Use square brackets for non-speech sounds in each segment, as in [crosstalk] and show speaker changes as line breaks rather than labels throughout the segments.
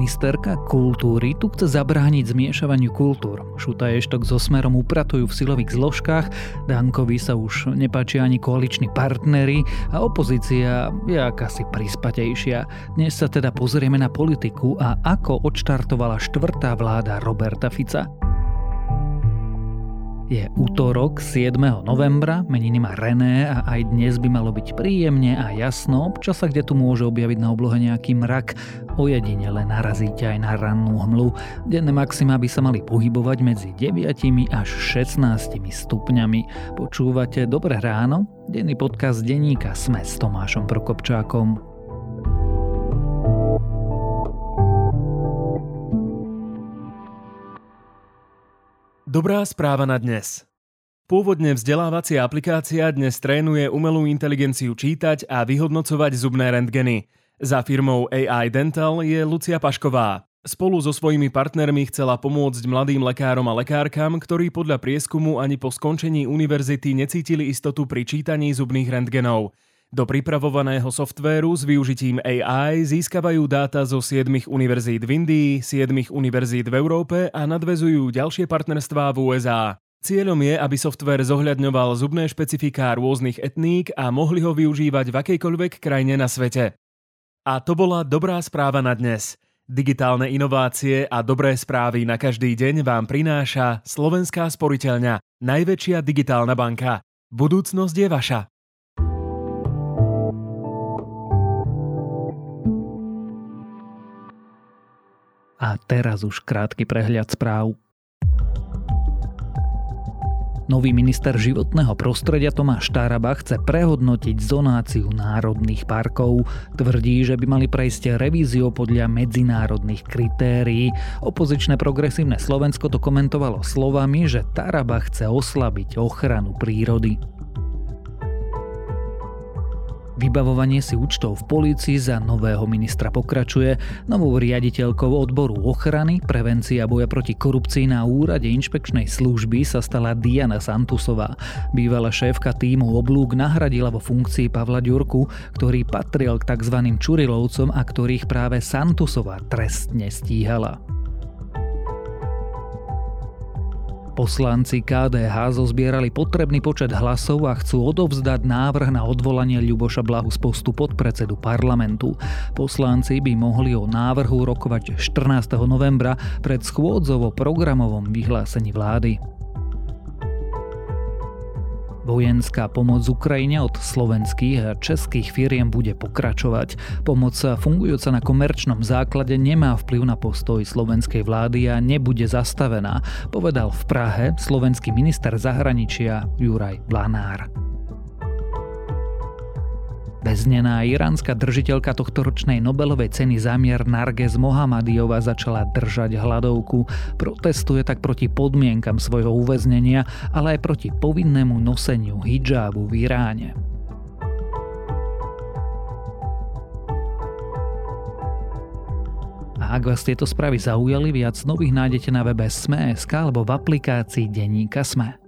Ministerka kultúry tu chce zabrániť zmiešavaniu kultúr. Šuta Eštok so Smerom upratujú v silových zložkách, Dankovi sa už nepáčia ani koaliční partnery a opozícia je akási prispatejšia. Dnes sa teda pozrieme na politiku a ako odštartovala štvrtá vláda Roberta Fica. Je útorok 7. novembra, meniny má René a aj dnes by malo byť príjemne a jasno, občas sa kde tu môže objaviť na oblohe nejaký mrak, ojedinele narazíte aj na rannú hmlu. Denné maxima by sa mali pohybovať medzi 9 až 16 stupňami. Počúvate Dobré ráno? Denný podcast denníka Sme s Tomášom Prokopčákom.
Dobrá správa na dnes. Pôvodne vzdelávacia aplikácia dnes trénuje umelú inteligenciu čítať a vyhodnocovať zubné rentgeny. Za firmou AI Dental je Lucia Pašková. Spolu so svojimi partnermi chcela pomôcť mladým lekárom a lekárkam, ktorí podľa prieskumu ani po skončení univerzity necítili istotu pri čítaní zubných rentgenov. Do pripravovaného softvéru s využitím AI získavajú dáta zo 7 univerzít v Indii, 7 univerzít v Európe a nadvezujú ďalšie partnerstvá v USA. Cieľom je, aby softvér zohľadňoval zubné špecifiká rôznych etník a mohli ho využívať v akejkoľvek krajine na svete. A to bola dobrá správa na dnes. Digitálne inovácie a dobré správy na každý deň vám prináša Slovenská sporiteľňa, najväčšia digitálna banka. Budúcnosť je vaša.
A teraz už krátky prehľad správ. Nový minister životného prostredia Tomáš Taraba chce prehodnotiť zonáciu národných parkov. Tvrdí, že by mali prejsť revíziu podľa medzinárodných kritérií. Opozičné progresívne Slovensko to komentovalo slovami, že Taraba chce oslabiť ochranu prírody. Vybavovanie si účtov v polícii za nového ministra pokračuje. Novou riaditeľkou odboru ochrany, prevencia boja proti korupcii na úrade inšpekčnej služby sa stala Diana Santusová. Bývalá šéfka týmu Oblúk nahradila vo funkcii Pavla Ďurku, ktorý patril k tzv. Čurilovcom a ktorých práve Santusová trestne stíhala. Poslanci KDH zozbierali potrebný počet hlasov a chcú odovzdať návrh na odvolanie Ľuboša Blahu z postu podpredsedu parlamentu. Poslanci by mohli o návrhu rokovať 14. novembra pred schôdzovo programovom vyhlásení vlády. Vojenská pomoc Ukrajine od slovenských a českých firiem bude pokračovať. Pomoc fungujúca na komerčnom základe nemá vplyv na postoj slovenskej vlády a nebude zastavená, povedal v Prahe slovenský minister zahraničia Juraj Blanár. Beznená iránska držiteľka tohto ročnej Nobelovej ceny zámier Narges Mohamadiova začala držať hladovku. Protestuje tak proti podmienkam svojho uväznenia, ale aj proti povinnému noseniu hijabu v Iráne. A ak vás tieto správy zaujali, viac nových nájdete na webe Sme.sk alebo v aplikácii Denníka Sme.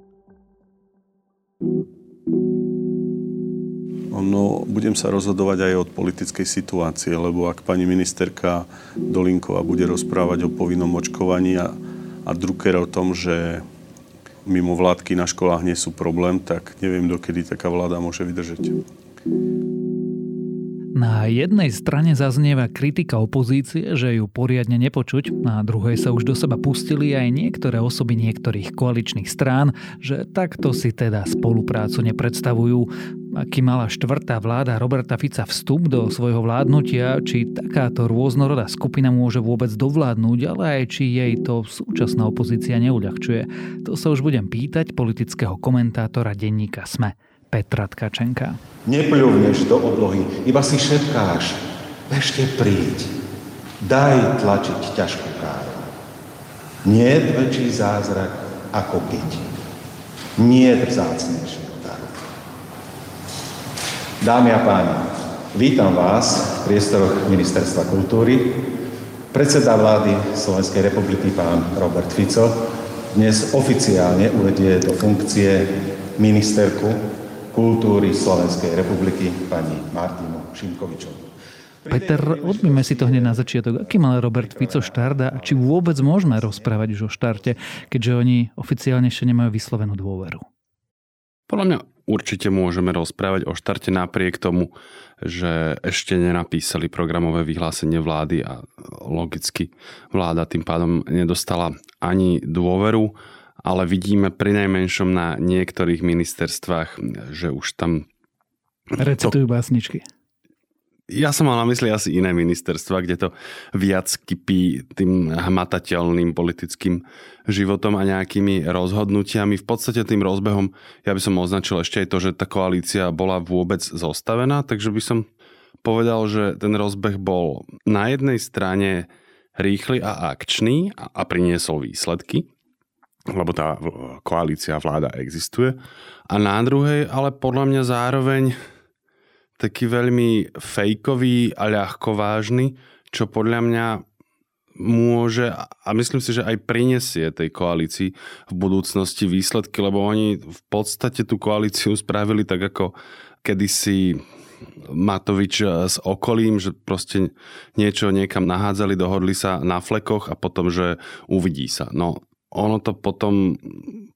No, budem sa rozhodovať aj od politickej situácie, lebo ak pani ministerka Dolinková bude rozprávať o povinnom očkovaní a, a Drucker o tom, že mimo vládky na školách nie sú problém, tak neviem, dokedy taká vláda môže vydržať.
Na jednej strane zaznieva kritika opozície, že ju poriadne nepočuť, na druhej sa už do seba pustili aj niektoré osoby niektorých koaličných strán, že takto si teda spoluprácu nepredstavujú. Aký mala štvrtá vláda Roberta Fica vstup do svojho vládnutia, či takáto rôznorodá skupina môže vôbec dovládnuť, ale aj či jej to súčasná opozícia neuľahčuje. To sa už budem pýtať politického komentátora denníka SME. Petra Tkačenka.
Nepľuvneš do oblohy, iba si šepkáš. Ešte príď. Daj tlačiť ťažkú káru. Nie väčší zázrak ako piť. Nie daru. Dámy a páni, vítam vás v priestoroch Ministerstva kultúry. Predseda vlády Slovenskej republiky pán Robert Fico dnes oficiálne uvedie do funkcie ministerku kultúry Slovenskej republiky pani Martinu Šimkovičovú.
Peter, odbíme si to hneď na začiatok. Aký mal Robert Fico štart a či vôbec môžeme rozprávať už o štarte, keďže oni oficiálne ešte nemajú vyslovenú dôveru?
Podľa mňa určite môžeme rozprávať o štarte napriek tomu, že ešte nenapísali programové vyhlásenie vlády a logicky vláda tým pádom nedostala ani dôveru, ale vidíme pri najmenšom na niektorých ministerstvách, že už tam...
Recitujú básničky
ja som mal na mysli asi iné ministerstva, kde to viac kypí tým hmatateľným politickým životom a nejakými rozhodnutiami. V podstate tým rozbehom ja by som označil ešte aj to, že tá koalícia bola vôbec zostavená, takže by som povedal, že ten rozbeh bol na jednej strane rýchly a akčný a, priniesol výsledky, lebo tá koalícia vláda existuje. A na druhej, ale podľa mňa zároveň taký veľmi fejkový a ľahko vážny, čo podľa mňa môže a myslím si, že aj prinesie tej koalícii v budúcnosti výsledky, lebo oni v podstate tú koalíciu spravili tak ako kedysi Matovič s okolím, že proste niečo niekam nahádzali, dohodli sa na flekoch a potom, že uvidí sa. No ono to potom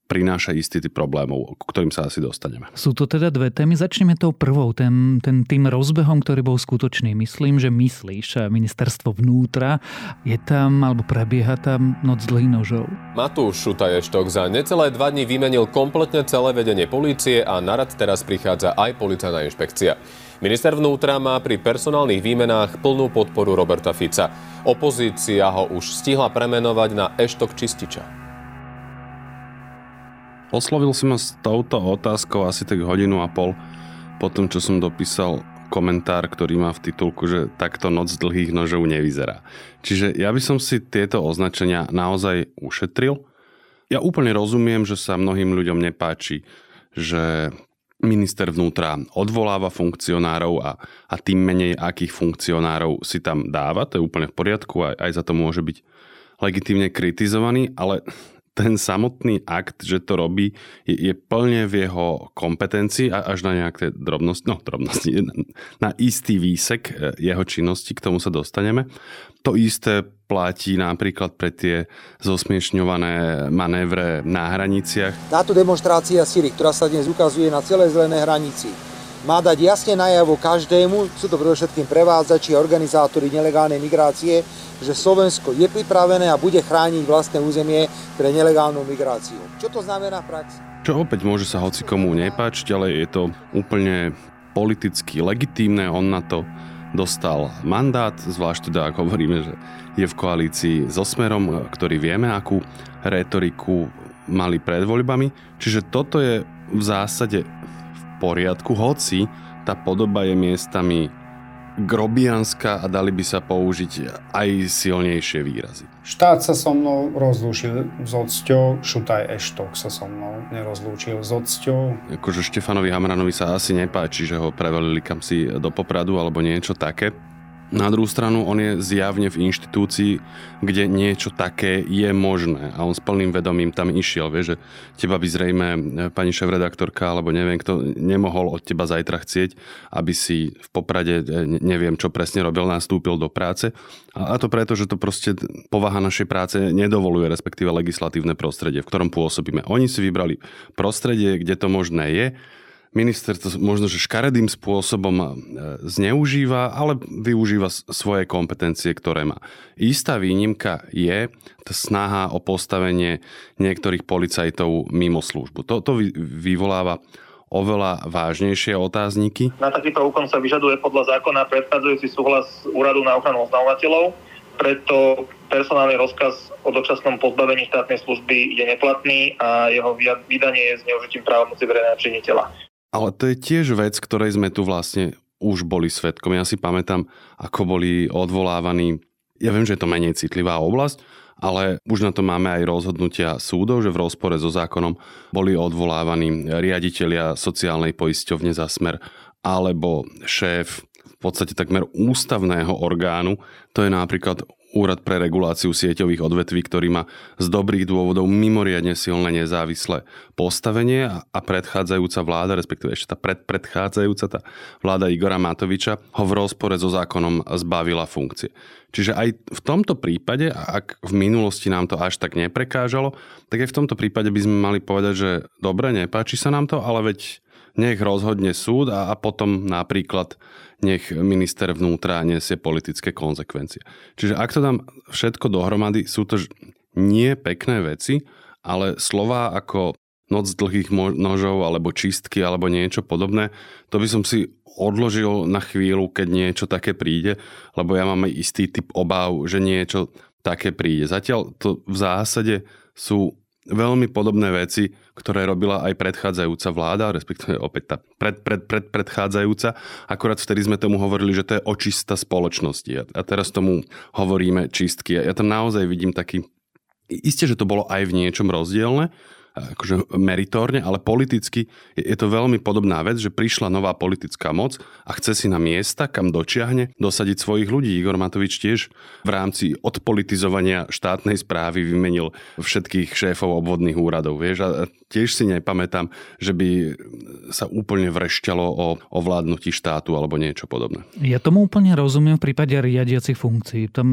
prináša istý typ problémov, k ktorým sa asi dostaneme.
Sú to teda dve témy. Začneme tou prvou, ten, ten tým rozbehom, ktorý bol skutočný. Myslím, že myslíš, ministerstvo vnútra, je tam, alebo prebieha tam noc dlhý nožov.
Matúš Šutaještok za necelé dva dní vymenil kompletne celé vedenie polície a narad teraz prichádza aj policajná inšpekcia. Minister vnútra má pri personálnych výmenách plnú podporu Roberta Fica. Opozícia ho už stihla premenovať na Eštok Čističa.
Oslovil si ma s touto otázkou asi tak hodinu a pol po tom, čo som dopísal komentár, ktorý má v titulku, že takto noc dlhých nožov nevyzerá. Čiže ja by som si tieto označenia naozaj ušetril. Ja úplne rozumiem, že sa mnohým ľuďom nepáči, že minister vnútra odvoláva funkcionárov a, a tým menej akých funkcionárov si tam dáva, to je úplne v poriadku, aj, aj za to môže byť legitímne kritizovaný, ale ten samotný akt, že to robí, je, je plne v jeho kompetencii a až na nejaké drobnosti, no drobnosti, [laughs] na istý výsek e, jeho činnosti, k tomu sa dostaneme. To isté platí napríklad pre tie zosmiešňované manévre na hraniciach.
Táto demonstrácia síly, ktorá sa dnes ukazuje na celej zelenej hranici, má dať jasne najavo každému, sú to predovšetkým prevádzači a organizátori nelegálnej migrácie, že Slovensko je pripravené a bude chrániť vlastné územie pre nelegálnu migráciu. Čo to znamená v praxi?
Čo opäť môže sa hoci komu nepáčiť, ale je to úplne politicky legitímne, on na to dostal mandát, zvlášť teda ak hovoríme, že je v koalícii so Smerom, ktorý vieme, akú retoriku mali pred voľbami. Čiže toto je v zásade poriadku, hoci tá podoba je miestami grobianská a dali by sa použiť aj silnejšie výrazy.
Štát sa so mnou rozlúčil s odsťou, Šutaj Eštok sa so mnou nerozlúčil s odsťou.
Akože Štefanovi Hamranovi sa asi nepáči, že ho prevelili kam si do Popradu alebo niečo také. Na druhú stranu on je zjavne v inštitúcii, kde niečo také je možné a on s plným vedomím tam išiel. Vie, že teba by zrejme e, pani šéf-redaktorka alebo neviem kto nemohol od teba zajtra chcieť, aby si v Poprade, e, neviem čo presne robil, nastúpil do práce. A to preto, že to proste povaha našej práce nedovoluje, respektíve legislatívne prostredie, v ktorom pôsobíme. Oni si vybrali prostredie, kde to možné je minister to možno, že škaredým spôsobom e, zneužíva, ale využíva svoje kompetencie, ktoré má. Istá výnimka je snaha o postavenie niektorých policajtov mimo službu. Toto vyvoláva oveľa vážnejšie otázniky.
Na takýto úkon sa vyžaduje podľa zákona predchádzajúci súhlas úradu na ochranu oznamovateľov, preto personálny rozkaz o dočasnom pozbavení štátnej služby je neplatný a jeho vydanie je zneužitím právomoci verejného činiteľa.
Ale to je tiež vec, ktorej sme tu vlastne už boli svetkom. Ja si pamätám, ako boli odvolávaní. Ja viem, že je to menej citlivá oblasť, ale už na to máme aj rozhodnutia súdov, že v rozpore so zákonom boli odvolávaní riaditeľia sociálnej poisťovne za smer alebo šéf v podstate takmer ústavného orgánu. To je napríklad Úrad pre reguláciu sieťových odvetví, ktorý má z dobrých dôvodov mimoriadne silné nezávislé postavenie a predchádzajúca vláda, respektíve ešte tá predpredchádzajúca, tá vláda Igora Matoviča, ho v rozpore so zákonom zbavila funkcie. Čiže aj v tomto prípade, ak v minulosti nám to až tak neprekážalo, tak aj v tomto prípade by sme mali povedať, že dobre, nepáči sa nám to, ale veď nech rozhodne súd a, a potom napríklad nech minister vnútra nesie politické konsekvencie. Čiže ak to dám všetko dohromady, sú to nie pekné veci, ale slova ako noc dlhých nožov alebo čistky alebo niečo podobné, to by som si odložil na chvíľu, keď niečo také príde, lebo ja mám istý typ obav, že niečo také príde. Zatiaľ to v zásade sú veľmi podobné veci, ktoré robila aj predchádzajúca vláda, respektíve opäť tá pred, pred, pred, predchádzajúca. Akorát vtedy sme tomu hovorili, že to je očista spoločnosti. A teraz tomu hovoríme čistky. Ja tam naozaj vidím taký... Isté, že to bolo aj v niečom rozdielne, akože meritórne, ale politicky je to veľmi podobná vec, že prišla nová politická moc a chce si na miesta, kam dočiahne, dosadiť svojich ľudí. Igor Matovič tiež v rámci odpolitizovania štátnej správy vymenil všetkých šéfov obvodných úradov. Vieš? A tiež si nepamätám, že by sa úplne vrešťalo o ovládnutí štátu alebo niečo podobné.
Ja tomu úplne rozumiem v prípade riadiacich funkcií. Tam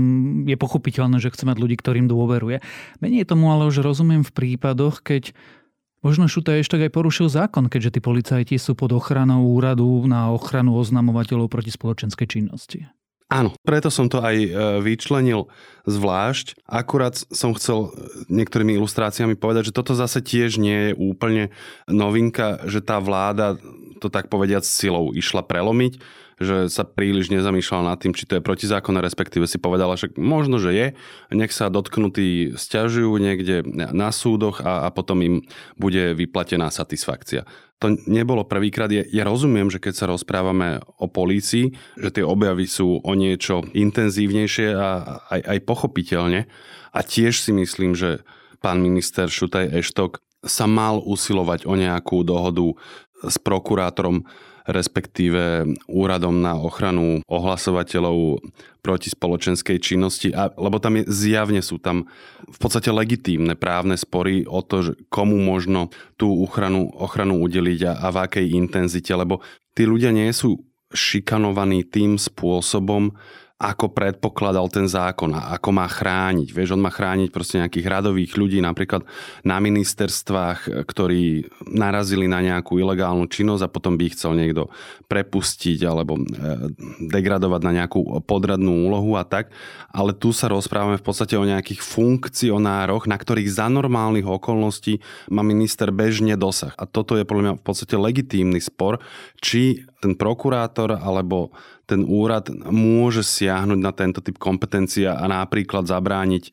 je pochopiteľné, že chce mať ľudí, ktorým dôveruje. Menej tomu ale už rozumiem v prípadoch, keď Možno Šuta ešte aj porušil zákon, keďže tí policajti sú pod ochranou úradu na ochranu oznamovateľov proti spoločenskej činnosti.
Áno, preto som to aj e, vyčlenil zvlášť. Akurát som chcel e, niektorými ilustráciami povedať, že toto zase tiež nie je úplne novinka, že tá vláda to tak povediať silou išla prelomiť že sa príliš nezamýšľala nad tým, či to je protizákonné, respektíve si povedala, že možno, že je, nech sa dotknutí stiažujú niekde na súdoch a, a potom im bude vyplatená satisfakcia. To nebolo prvýkrát. Ja, ja rozumiem, že keď sa rozprávame o polícii, že tie objavy sú o niečo intenzívnejšie a aj, aj pochopiteľne. A tiež si myslím, že pán minister Šutaj Eštok sa mal usilovať o nejakú dohodu s prokurátorom respektíve úradom na ochranu ohlasovateľov proti spoločenskej činnosti, a, lebo tam je, zjavne sú tam v podstate legitímne právne spory o to, že komu možno tú ochranu, ochranu udeliť a, a v akej intenzite, lebo tí ľudia nie sú šikanovaní tým spôsobom, ako predpokladal ten zákon a ako má chrániť. Vieš, on má chrániť proste nejakých radových ľudí, napríklad na ministerstvách, ktorí narazili na nejakú ilegálnu činnosť a potom by ich chcel niekto prepustiť alebo e, degradovať na nejakú podradnú úlohu a tak. Ale tu sa rozprávame v podstate o nejakých funkcionároch, na ktorých za normálnych okolností má minister bežne dosah. A toto je podľa mňa v podstate legitímny spor, či ten prokurátor alebo ten úrad môže siahnuť na tento typ kompetencia a napríklad zabrániť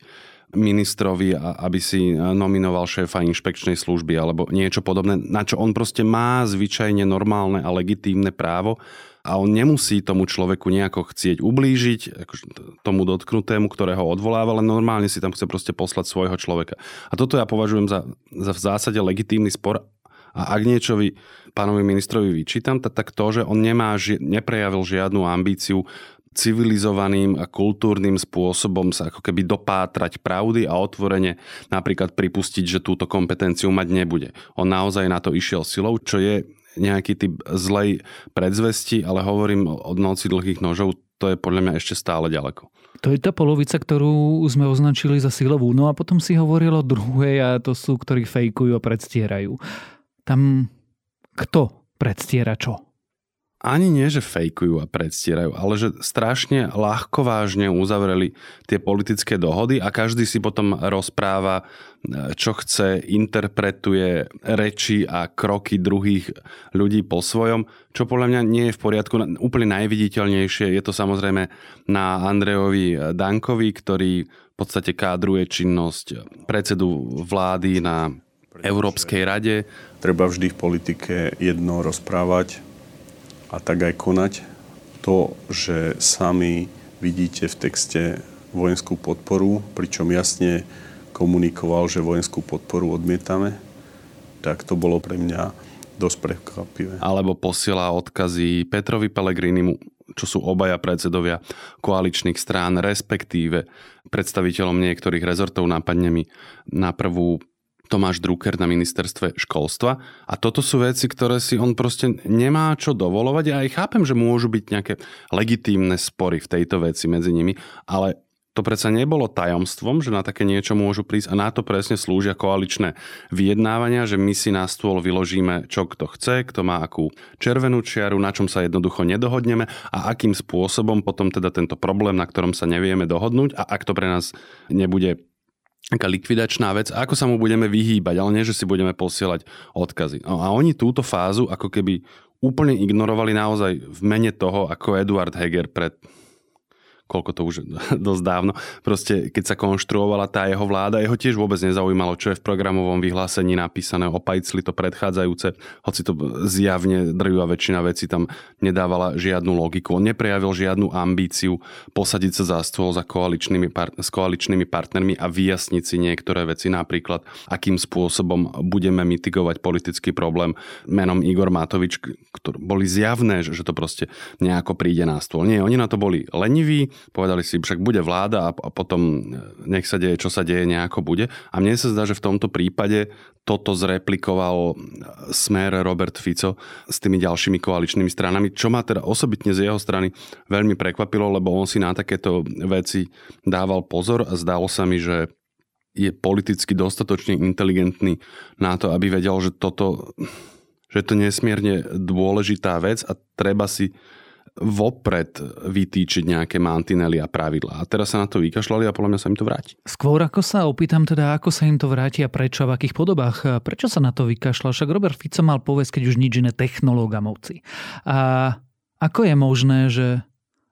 ministrovi, aby si nominoval šéfa inšpekčnej služby alebo niečo podobné, na čo on proste má zvyčajne normálne a legitímne právo a on nemusí tomu človeku nejako chcieť ublížiť, akože tomu dotknutému, ktorého odvoláva, ale normálne si tam chce proste poslať svojho človeka. A toto ja považujem za, za v zásade legitímny spor a ak niečo vy pánovi ministrovi vyčítam, tak, to, že on nemá, neprejavil žiadnu ambíciu civilizovaným a kultúrnym spôsobom sa ako keby dopátrať pravdy a otvorene napríklad pripustiť, že túto kompetenciu mať nebude. On naozaj na to išiel silou, čo je nejaký typ zlej predzvesti, ale hovorím od noci dlhých nožov, to je podľa mňa ešte stále ďaleko.
To je tá polovica, ktorú sme označili za silovú. No a potom si hovoril o druhej a to sú, ktorí fejkujú a predstierajú tam kto predstiera čo?
Ani nie, že fejkujú a predstierajú, ale že strašne ľahko vážne uzavreli tie politické dohody a každý si potom rozpráva, čo chce, interpretuje reči a kroky druhých ľudí po svojom, čo podľa mňa nie je v poriadku. Úplne najviditeľnejšie je to samozrejme na Andrejovi Dankovi, ktorý v podstate kádruje činnosť predsedu vlády na Európskej rade.
Treba vždy v politike jedno rozprávať a tak aj konať. To, že sami vidíte v texte vojenskú podporu, pričom jasne komunikoval, že vojenskú podporu odmietame, tak to bolo pre mňa dosť prekvapivé.
Alebo posiela odkazy Petrovi Pelegrinimu čo sú obaja predsedovia koaličných strán, respektíve predstaviteľom niektorých rezortov, nápadne mi na prvú Tomáš Drucker na ministerstve školstva. A toto sú veci, ktoré si on proste nemá čo dovolovať. Ja aj chápem, že môžu byť nejaké legitímne spory v tejto veci medzi nimi, ale to predsa nebolo tajomstvom, že na také niečo môžu prísť a na to presne slúžia koaličné vyjednávania, že my si na stôl vyložíme, čo kto chce, kto má akú červenú čiaru, na čom sa jednoducho nedohodneme a akým spôsobom potom teda tento problém, na ktorom sa nevieme dohodnúť a ak to pre nás nebude taká likvidačná vec, ako sa mu budeme vyhýbať, ale nie, že si budeme posielať odkazy. No a oni túto fázu ako keby úplne ignorovali naozaj v mene toho, ako Eduard Heger pred koľko to už [laughs] dosť dávno, proste keď sa konštruovala tá jeho vláda, jeho tiež vôbec nezaujímalo, čo je v programovom vyhlásení napísané, opajcli to predchádzajúce, hoci to zjavne drvivá väčšina vecí tam nedávala žiadnu logiku. On neprejavil žiadnu ambíciu posadiť sa za stôl za koaličnými par- s koaličnými partnermi a vyjasniť si niektoré veci, napríklad akým spôsobom budeme mitigovať politický problém menom Igor Matovič, ktoré boli zjavné, že to proste nejako príde na stôl. Nie, oni na to boli leniví, Povedali si, však bude vláda a, potom e, nech sa deje, čo sa deje, nejako bude. A mne sa zdá, že v tomto prípade toto zreplikoval e, smer Robert Fico s tými ďalšími koaličnými stranami, čo ma teda osobitne z jeho strany veľmi prekvapilo, lebo on si na takéto veci dával pozor a zdalo sa mi, že je politicky dostatočne inteligentný na to, aby vedel, že toto že to je nesmierne dôležitá vec a treba si vopred vytýčiť nejaké mantinely a pravidlá. A teraz sa na to vykašľali a podľa mňa sa im to vráti.
Skôr ako sa opýtam teda, ako sa im to vráti a prečo, v akých podobách. Prečo sa na to vykašľal? Však Robert Fico mal povesť, keď už nič iné technológa moci. A ako je možné, že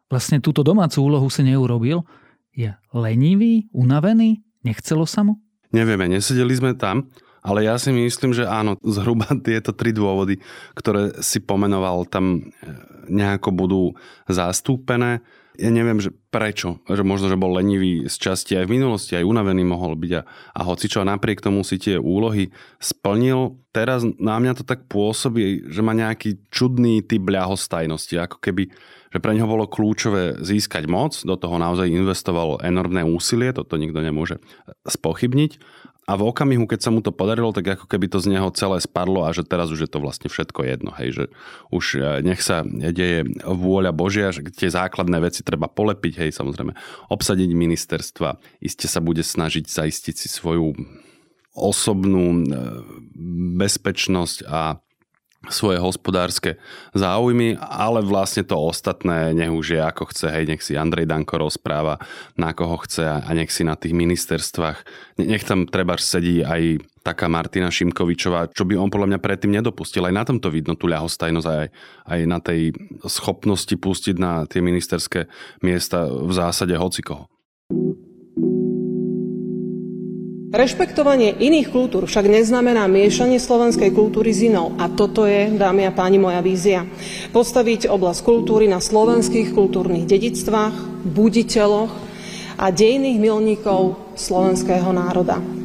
vlastne túto domácu úlohu si neurobil? Je lenivý, unavený? Nechcelo sa mu?
Nevieme, nesedeli sme tam. Ale ja si myslím, že áno, zhruba [laughs] tieto tri dôvody, ktoré si pomenoval, tam e, nejako budú zastúpené. Ja neviem, že prečo, že možno, že bol lenivý z časti aj v minulosti, aj unavený mohol byť a, a čo napriek tomu si tie úlohy splnil. Teraz na mňa to tak pôsobí, že má nejaký čudný typ ľahostajnosti, ako keby že pre neho bolo kľúčové získať moc, do toho naozaj investoval enormné úsilie, toto nikto nemôže spochybniť a v okamihu, keď sa mu to podarilo, tak ako keby to z neho celé spadlo a že teraz už je to vlastne všetko jedno. Hej, že už e, nech sa deje vôľa Božia, že tie základné veci treba polepiť, hej, samozrejme, obsadiť ministerstva, iste sa bude snažiť zaistiť si svoju osobnú e, bezpečnosť a svoje hospodárske záujmy, ale vlastne to ostatné nech už je ako chce, hej, nech si Andrej Danko rozpráva na koho chce a nech si na tých ministerstvách, nech tam treba sedí aj taká Martina Šimkovičová, čo by on podľa mňa predtým nedopustil. Aj na tomto vidno tú ľahostajnosť aj, aj na tej schopnosti pustiť na tie ministerské miesta v zásade hocikoho.
Rešpektovanie iných kultúr však neznamená miešanie slovenskej kultúry s inou. A toto je, dámy a páni, moja vízia. Postaviť oblasť kultúry na slovenských kultúrnych dedictvách, buditeľoch a dejných milníkov slovenského národa.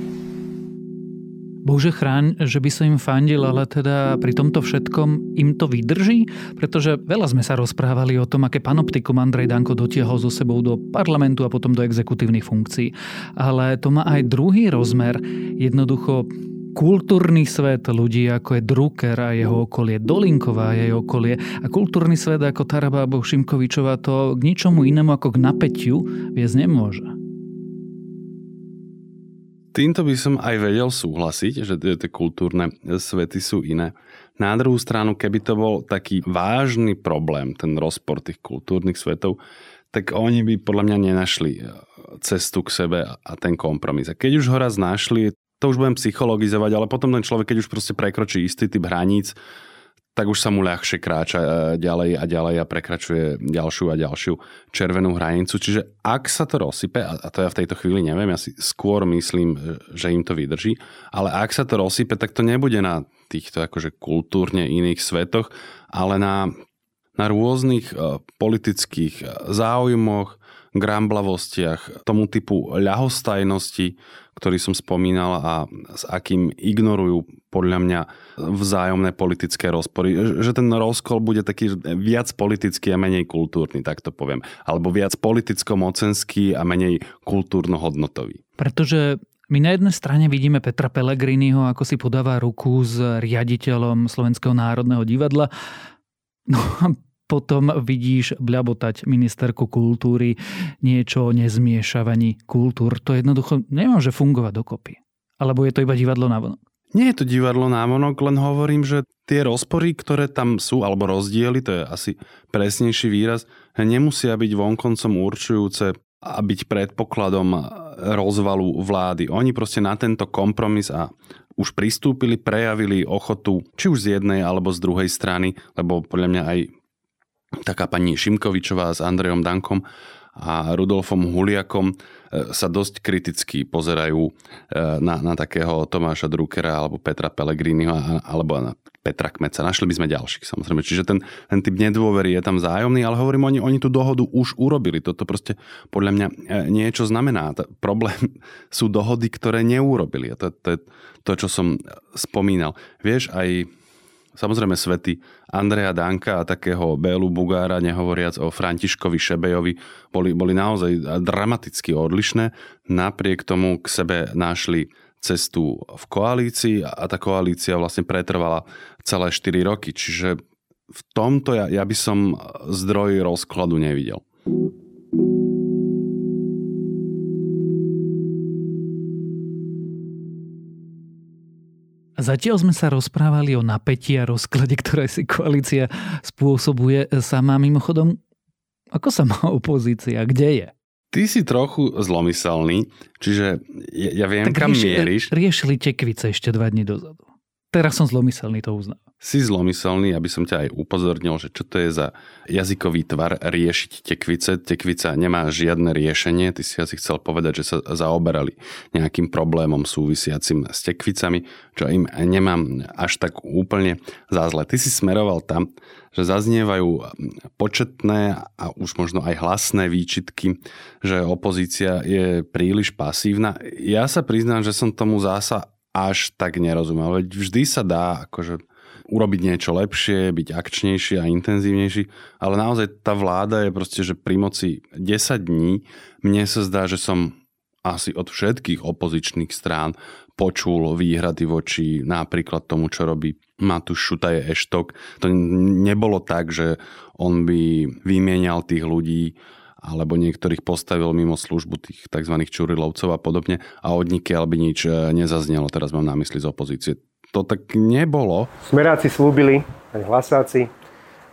Bože chráň, že by som im fandil, ale teda pri tomto všetkom im to vydrží? Pretože veľa sme sa rozprávali o tom, aké panoptikum Andrej Danko dotiahol so sebou do parlamentu a potom do exekutívnych funkcií. Ale to má aj druhý rozmer. Jednoducho kultúrny svet ľudí, ako je Drucker a jeho okolie, Dolinková a jej okolie a kultúrny svet ako Tarabábo Šimkovičová to k ničomu inému ako k napätiu viesť nemôže.
Týmto by som aj vedel súhlasiť, že tie kultúrne svety sú iné. Na druhú stranu, keby to bol taký vážny problém, ten rozpor tých kultúrnych svetov, tak oni by podľa mňa nenašli e, cestu k sebe a ten kompromis. A keď už ho raz našli, to už budem psychologizovať, ale potom ten človek, keď už proste prekročí istý typ hraníc, tak už sa mu ľahšie kráča e, ďalej a ďalej a prekračuje ďalšiu a ďalšiu červenú hranicu. Čiže ak sa to rozsype, a to ja v tejto chvíli neviem, ja si skôr myslím, e, že im to vydrží, ale ak sa to rozsype, tak to nebude na týchto akože kultúrne iných svetoch, ale na, na rôznych e, politických záujmoch, gramblavostiach, tomu typu ľahostajnosti, ktorý som spomínal a s akým ignorujú podľa mňa vzájomné politické rozpory. Že ten rozkol bude taký viac politický a menej kultúrny, tak to poviem. Alebo viac politicko-mocenský a menej kultúrno-hodnotový.
Pretože my na jednej strane vidíme Petra Pellegriniho, ako si podáva ruku s riaditeľom Slovenského národného divadla. No a potom vidíš bľabotať ministerku kultúry niečo o nezmiešavaní kultúr. To jednoducho nemôže fungovať dokopy. Alebo je to iba divadlo na vonok?
Nie je to divadlo na vonok, len hovorím, že tie rozpory, ktoré tam sú, alebo rozdiely, to je asi presnejší výraz, nemusia byť vonkoncom určujúce a byť predpokladom rozvalu vlády. Oni proste na tento kompromis a už pristúpili, prejavili ochotu, či už z jednej alebo z druhej strany, lebo podľa mňa aj taká pani Šimkovičová s Andrejom Dankom a Rudolfom Huliakom e, sa dosť kriticky pozerajú e, na, na takého Tomáša Druckera alebo Petra Pellegriniho alebo na Petra Kmeca. Našli by sme ďalších samozrejme. Čiže ten, ten typ nedôvery je tam zájomný, ale hovorím, oni, oni tú dohodu už urobili. Toto proste podľa mňa e, niečo znamená. Problém [laughs] sú dohody, ktoré neurobili. A to, to je to, čo som spomínal. Vieš, aj Samozrejme svety Andreja Danka a takého Bélu Bugára, nehovoriac o Františkovi Šebejovi, boli, boli naozaj dramaticky odlišné. Napriek tomu k sebe našli cestu v koalícii a tá koalícia vlastne pretrvala celé 4 roky. Čiže v tomto ja, ja by som zdroj rozkladu nevidel.
Zatiaľ sme sa rozprávali o napätí a rozklade, ktoré si koalícia spôsobuje sama. Mimochodom, ako sa má opozícia? Kde je?
Ty si trochu zlomyselný, čiže ja, ja viem, tak kam rieš, mieríš.
Riešili tekvice ešte dva dní dozadu. Teraz som zlomyselný, to uznám
si zlomyselný, aby som ťa aj upozornil, že čo to je za jazykový tvar riešiť tekvice. Tekvica nemá žiadne riešenie, ty si asi chcel povedať, že sa zaoberali nejakým problémom súvisiacim s tekvicami, čo im nemám až tak úplne za zle. Ty si smeroval tam, že zaznievajú početné a už možno aj hlasné výčitky, že opozícia je príliš pasívna. Ja sa priznám, že som tomu zása až tak nerozumel. Veď vždy sa dá akože urobiť niečo lepšie, byť akčnejší a intenzívnejší, ale naozaj tá vláda je proste, že pri moci 10 dní mne sa zdá, že som asi od všetkých opozičných strán počul výhrady voči napríklad tomu, čo robí Matúš Šutaje Eštok. To nebolo tak, že on by vymienial tých ľudí alebo niektorých postavil mimo službu tých tzv. čurilovcov a podobne a od nikiaľ by nič e, nezaznelo, teraz mám na mysli z opozície to tak nebolo.
Smeráci slúbili, aj hlasáci,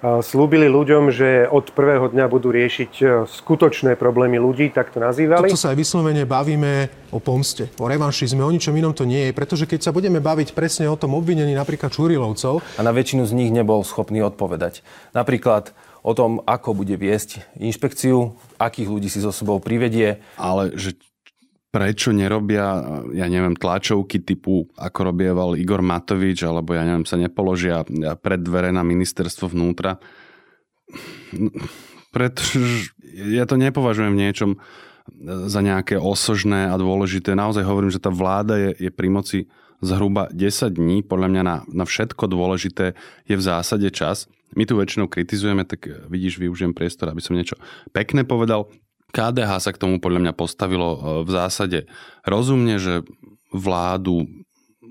slúbili ľuďom, že od prvého dňa budú riešiť e, skutočné problémy ľudí, tak to nazývali.
Toto sa aj vyslovene bavíme o pomste, o revanšizme, o ničom inom to nie je, pretože keď sa budeme baviť presne o tom obvinení napríklad Čurilovcov...
A na väčšinu z nich nebol schopný odpovedať. Napríklad o tom, ako bude viesť inšpekciu, akých ľudí si so sebou privedie.
Ale že prečo nerobia, ja neviem, tlačovky typu, ako robieval Igor Matovič, alebo ja neviem, sa nepoložia pred dvere na ministerstvo vnútra. Pretože ja to nepovažujem v niečom za nejaké osožné a dôležité. Naozaj hovorím, že tá vláda je, je pri moci zhruba 10 dní. Podľa mňa na, na všetko dôležité je v zásade čas. My tu väčšinou kritizujeme, tak vidíš, využijem priestor, aby som niečo pekné povedal. KDH sa k tomu podľa mňa postavilo e, v zásade rozumne, že vládu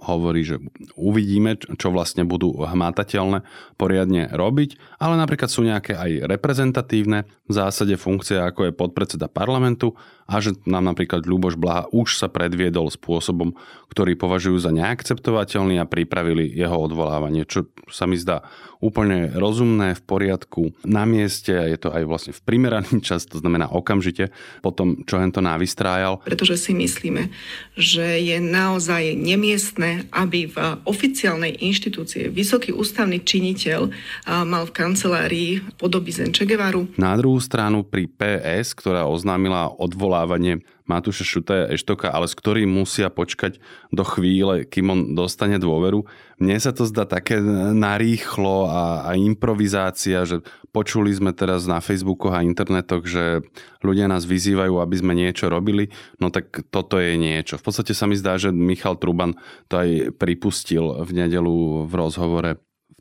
hovorí, že uvidíme, čo vlastne budú hmatateľné poriadne robiť, ale napríklad sú nejaké aj reprezentatívne v zásade funkcie, ako je podpredseda parlamentu a že nám napríklad Ľuboš Blaha už sa predviedol spôsobom, ktorý považujú za neakceptovateľný a pripravili jeho odvolávanie, čo sa mi zdá úplne rozumné, v poriadku, na mieste, je to aj vlastne v primeraný [laughs] čas, to znamená okamžite po tom, čo hen to navystrájal.
Pretože si myslíme, že je naozaj aby v oficiálnej inštitúcie vysoký ústavný činiteľ mal v kancelárii podoby Zenčegevaru.
Na druhú stranu pri PS, ktorá oznámila odvolávanie Matúša Šutaja Eštoka, ale s ktorým musia počkať do chvíle, kým on dostane dôveru. Mne sa to zdá také narýchlo a, a improvizácia, že počuli sme teraz na Facebookoch a internetoch, že ľudia nás vyzývajú, aby sme niečo robili, no tak toto je niečo. V podstate sa mi zdá, že Michal Truban to aj pripustil v nedelu v rozhovore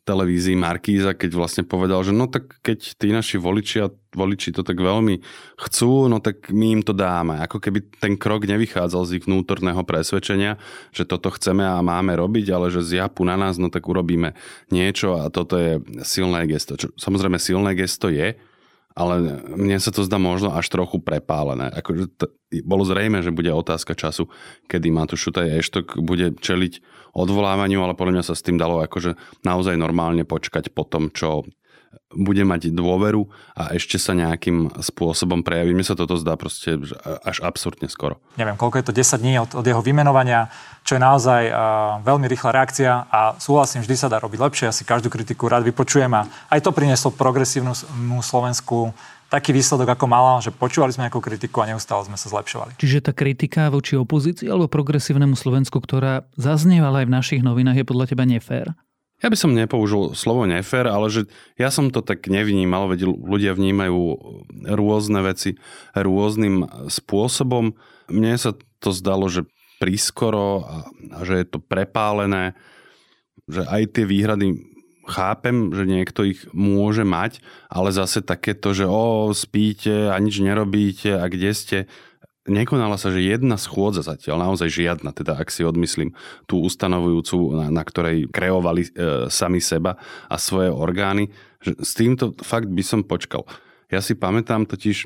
televízii Markíza, keď vlastne povedal, že no tak keď tí naši voliči a voliči to tak veľmi chcú, no tak my im to dáme. Ako keby ten krok nevychádzal z ich vnútorného presvedčenia, že toto chceme a máme robiť, ale že zjapu na nás, no tak urobíme niečo a toto je silné gesto. Čo, samozrejme silné gesto je, ale mne sa to zdá možno až trochu prepálené. Akože to, bolo zrejme, že bude otázka času, kedy Matúš Šutaj Eštok bude čeliť odvolávaniu, ale podľa mňa sa s tým dalo akože naozaj normálne počkať po tom, čo bude mať dôveru a ešte sa nejakým spôsobom prejaví. Mi sa toto zdá proste až absurdne skoro.
Neviem, koľko je to 10 dní od, od jeho vymenovania, čo je naozaj uh, veľmi rýchla reakcia a súhlasím, vždy sa dá robiť lepšie. Ja si každú kritiku rád vypočujem a aj to prinieslo progresívnu Slovensku taký výsledok, ako mala, že počúvali sme nejakú kritiku a neustále sme sa zlepšovali.
Čiže tá kritika voči opozícii alebo progresívnemu Slovensku, ktorá zaznievala aj v našich novinách, je podľa teba nefér?
Ja by som nepoužil slovo nefér, ale že ja som to tak nevnímal, veď ľudia vnímajú rôzne veci rôznym spôsobom. Mne sa to zdalo, že prískoro a, a že je to prepálené, že aj tie výhrady chápem, že niekto ich môže mať, ale zase takéto, že o, spíte a nič nerobíte a kde ste, nekonala sa, že jedna schôdza zatiaľ, naozaj žiadna, teda ak si odmyslím tú ustanovujúcu, na, na ktorej kreovali e, sami seba a svoje orgány, že s týmto fakt by som počkal. Ja si pamätám totiž,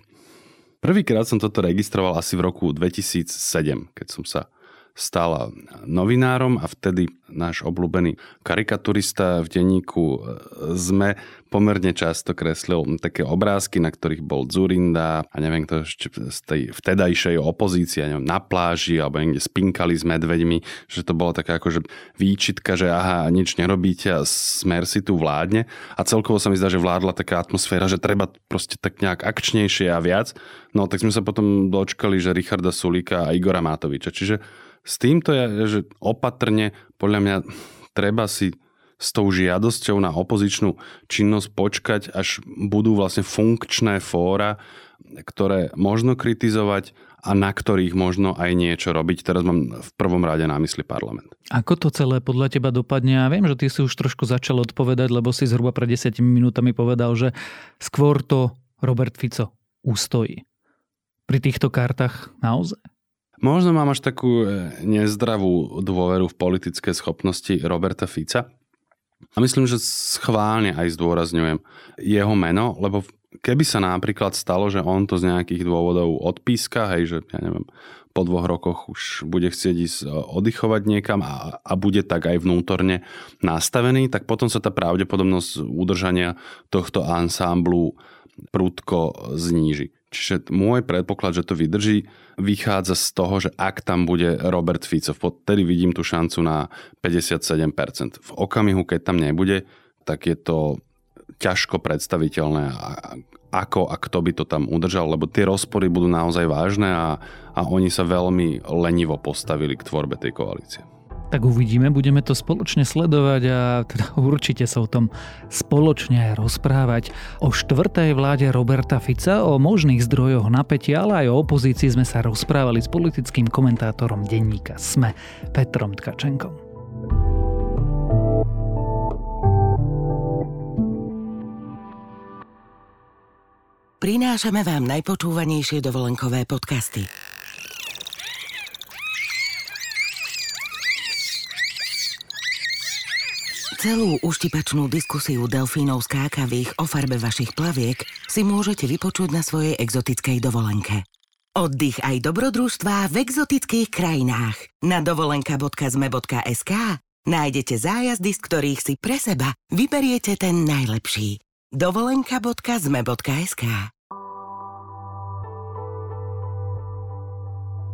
prvýkrát som toto registroval asi v roku 2007, keď som sa stala novinárom a vtedy náš obľúbený karikaturista v denníku e, ZME pomerne často kreslil také obrázky, na ktorých bol Zurinda a neviem kto ešte z tej vtedajšej opozície, neviem, na pláži alebo niekde spinkali s medveďmi, že to bola taká akože výčitka, že aha, nič nerobíte a smer si tu vládne a celkovo sa mi zdá, že vládla taká atmosféra, že treba proste tak nejak akčnejšie a viac. No tak sme sa potom dočkali, že Richarda Sulíka a Igora Matoviča. Čiže s týmto je, že opatrne, podľa mňa, treba si s tou žiadosťou na opozičnú činnosť počkať, až budú vlastne funkčné fóra, ktoré možno kritizovať a na ktorých možno aj niečo robiť. Teraz mám v prvom rade na mysli parlament.
Ako to celé podľa teba dopadne? Ja viem, že ty si už trošku začal odpovedať, lebo si zhruba pred 10 minútami povedal, že skôr to Robert Fico ustojí. Pri týchto kartách naozaj?
Možno mám až takú e, nezdravú dôveru v politické schopnosti Roberta Fica. A myslím, že schválne aj zdôrazňujem jeho meno, lebo keby sa napríklad stalo, že on to z nejakých dôvodov odpíska, hej, že ja neviem, po dvoch rokoch už bude chcieť ísť e, oddychovať niekam a, a bude tak aj vnútorne nastavený, tak potom sa tá pravdepodobnosť udržania tohto ansámblu prudko zníži. Čiže môj predpoklad, že to vydrží, vychádza z toho, že ak tam bude Robert Fico, vtedy vidím tú šancu na 57%. V okamihu, keď tam nebude, tak je to ťažko predstaviteľné, ako a kto by to tam udržal, lebo tie rozpory budú naozaj vážne a, a oni sa veľmi lenivo postavili k tvorbe tej koalície
tak uvidíme, budeme to spoločne sledovať a teda [laughs] určite sa o tom spoločne aj rozprávať. O štvrtej vláde Roberta Fica, o možných zdrojoch napätia, ale aj o opozícii sme sa rozprávali s politickým komentátorom denníka SME, Petrom Tkačenkom.
Prinášame vám najpočúvanejšie dovolenkové podcasty. Celú uštipačnú diskusiu delfínov skákavých o farbe vašich plaviek si môžete vypočuť na svojej exotickej dovolenke. Oddych aj dobrodružstvá v exotických krajinách. Na dovolenka.zme.sk nájdete zájazdy, z ktorých si pre seba vyberiete ten najlepší. dovolenka.zme.sk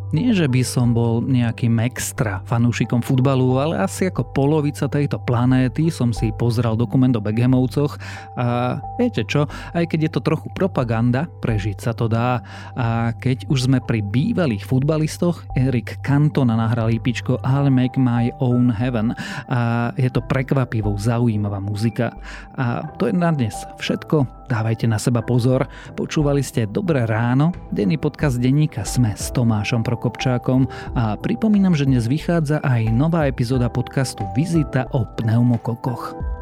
Nie, že by som bol nejakým extra fanúšikom futbalu, ale asi ako polovica tejto planéty som si pozrel dokument o Beckhamovcoch a viete čo, aj keď je to trochu propaganda, prežiť sa to dá a keď už sme pri bývalých futbalistoch, Erik Cantona nahral ipičko I'll Make My Own Heaven a je to prekvapivo zaujímavá muzika. A to je na dnes všetko. Dávajte na seba pozor. Počúvali ste Dobré ráno, denný podcast denníka Sme s Tomášom Prokopčákom a pripomínam, že dnes vychádza aj nová epizóda podcastu Vizita o pneumokokoch.